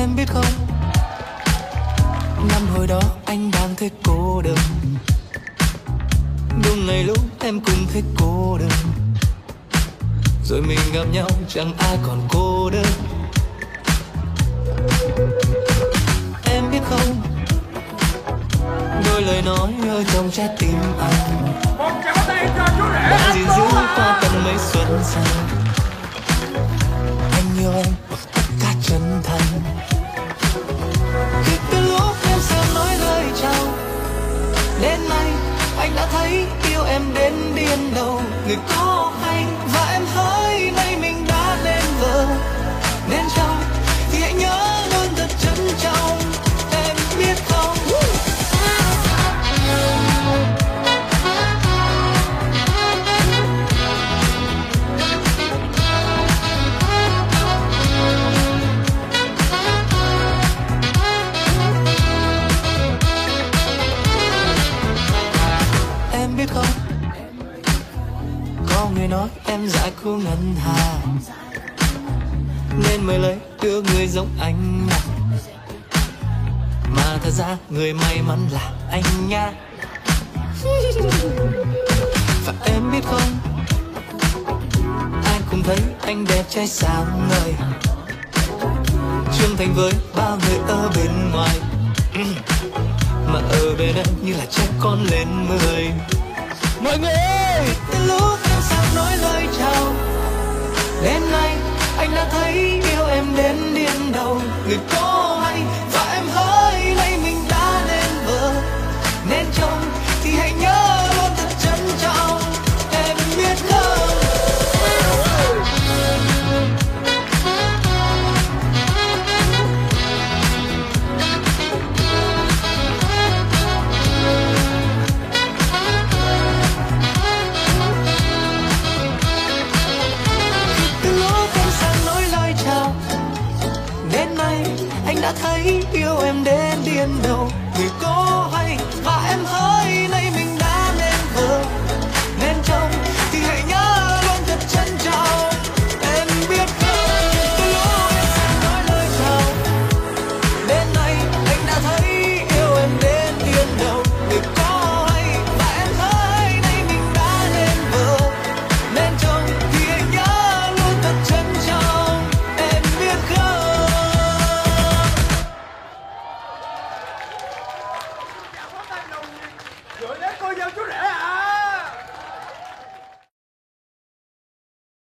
Em biết không? Năm hồi đó anh đang thấy cô đơn. Đúng ngày lúc em cũng thấy cô đơn. Rồi mình gặp nhau chẳng ai còn cô đơn. Em biết không? Đôi lời nói ở trong trái tim anh. Đã gìn giữ qua tận mấy xuân sang Đến nay anh đã thấy yêu em đến điên đầu. Người có anh và Có người nói em dại khu ngân hà Nên mới lấy đưa người giống anh mà Mà thật ra người may mắn là anh nha. Và em biết không? Ai cũng thấy anh đẹp trai sáng ngời. Trưởng thành với bao người ở bên ngoài. Ừ. Mà ở bên anh như là trẻ con lên mười. Đã thấy yêu em đến điên đầu. Người có hay và em hỡi Tôi 人啊